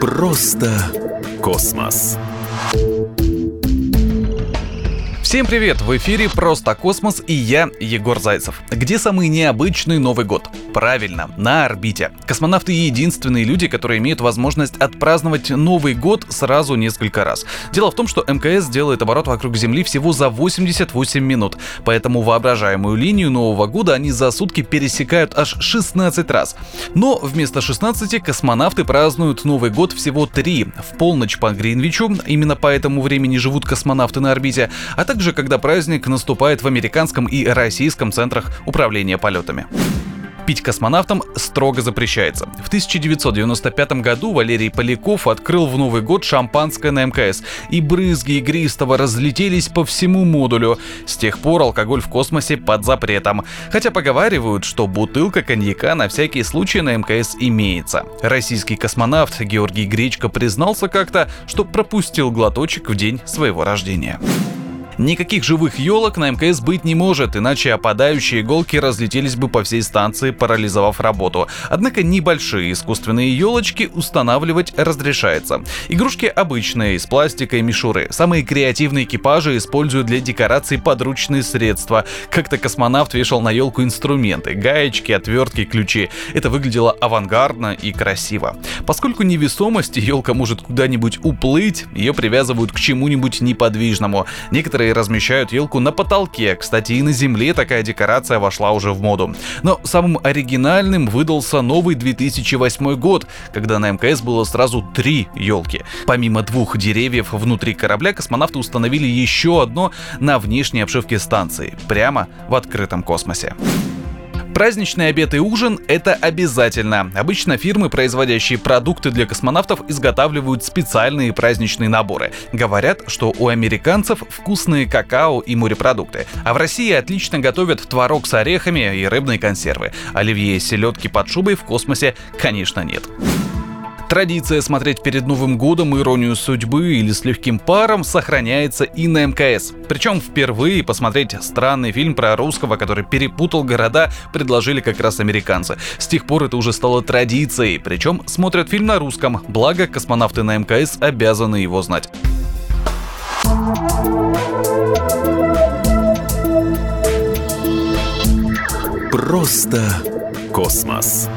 Просто космос. Всем привет! В эфире «Просто космос» и я, Егор Зайцев. Где самый необычный Новый год? Правильно, на орбите. Космонавты единственные люди, которые имеют возможность отпраздновать Новый год сразу несколько раз. Дело в том, что МКС делает оборот вокруг Земли всего за 88 минут, поэтому воображаемую линию Нового года они за сутки пересекают аж 16 раз. Но вместо 16 космонавты празднуют Новый год всего 3, в полночь по Гринвичу, именно по этому времени живут космонавты на орбите, а также когда праздник наступает в американском и российском центрах управления полетами. Пить космонавтам строго запрещается. В 1995 году Валерий Поляков открыл в Новый год шампанское на МКС, и брызги игристого разлетелись по всему модулю. С тех пор алкоголь в космосе под запретом. Хотя поговаривают, что бутылка коньяка на всякий случай на МКС имеется. Российский космонавт Георгий Гречко признался как-то, что пропустил глоточек в день своего рождения. Никаких живых елок на МКС быть не может, иначе опадающие иголки разлетелись бы по всей станции, парализовав работу. Однако небольшие искусственные елочки устанавливать разрешается. Игрушки обычные, из пластика и мишуры. Самые креативные экипажи используют для декораций подручные средства. Как-то космонавт вешал на елку инструменты, гаечки, отвертки, ключи. Это выглядело авангардно и красиво. Поскольку невесомость, елка может куда-нибудь уплыть, ее привязывают к чему-нибудь неподвижному. Некоторые Некоторые размещают елку на потолке, кстати, и на земле такая декорация вошла уже в моду. Но самым оригинальным выдался новый 2008 год, когда на МКС было сразу три елки. Помимо двух деревьев внутри корабля, космонавты установили еще одно на внешней обшивке станции, прямо в открытом космосе. Праздничный обед и ужин — это обязательно. Обычно фирмы, производящие продукты для космонавтов, изготавливают специальные праздничные наборы. Говорят, что у американцев вкусные какао и морепродукты. А в России отлично готовят творог с орехами и рыбные консервы. Оливье и селедки под шубой в космосе, конечно, нет. Традиция смотреть перед Новым годом иронию судьбы или с легким паром сохраняется и на МКС. Причем впервые посмотреть странный фильм про русского, который перепутал города, предложили как раз американцы. С тех пор это уже стало традицией, причем смотрят фильм на русском, благо космонавты на МКС обязаны его знать. Просто космос.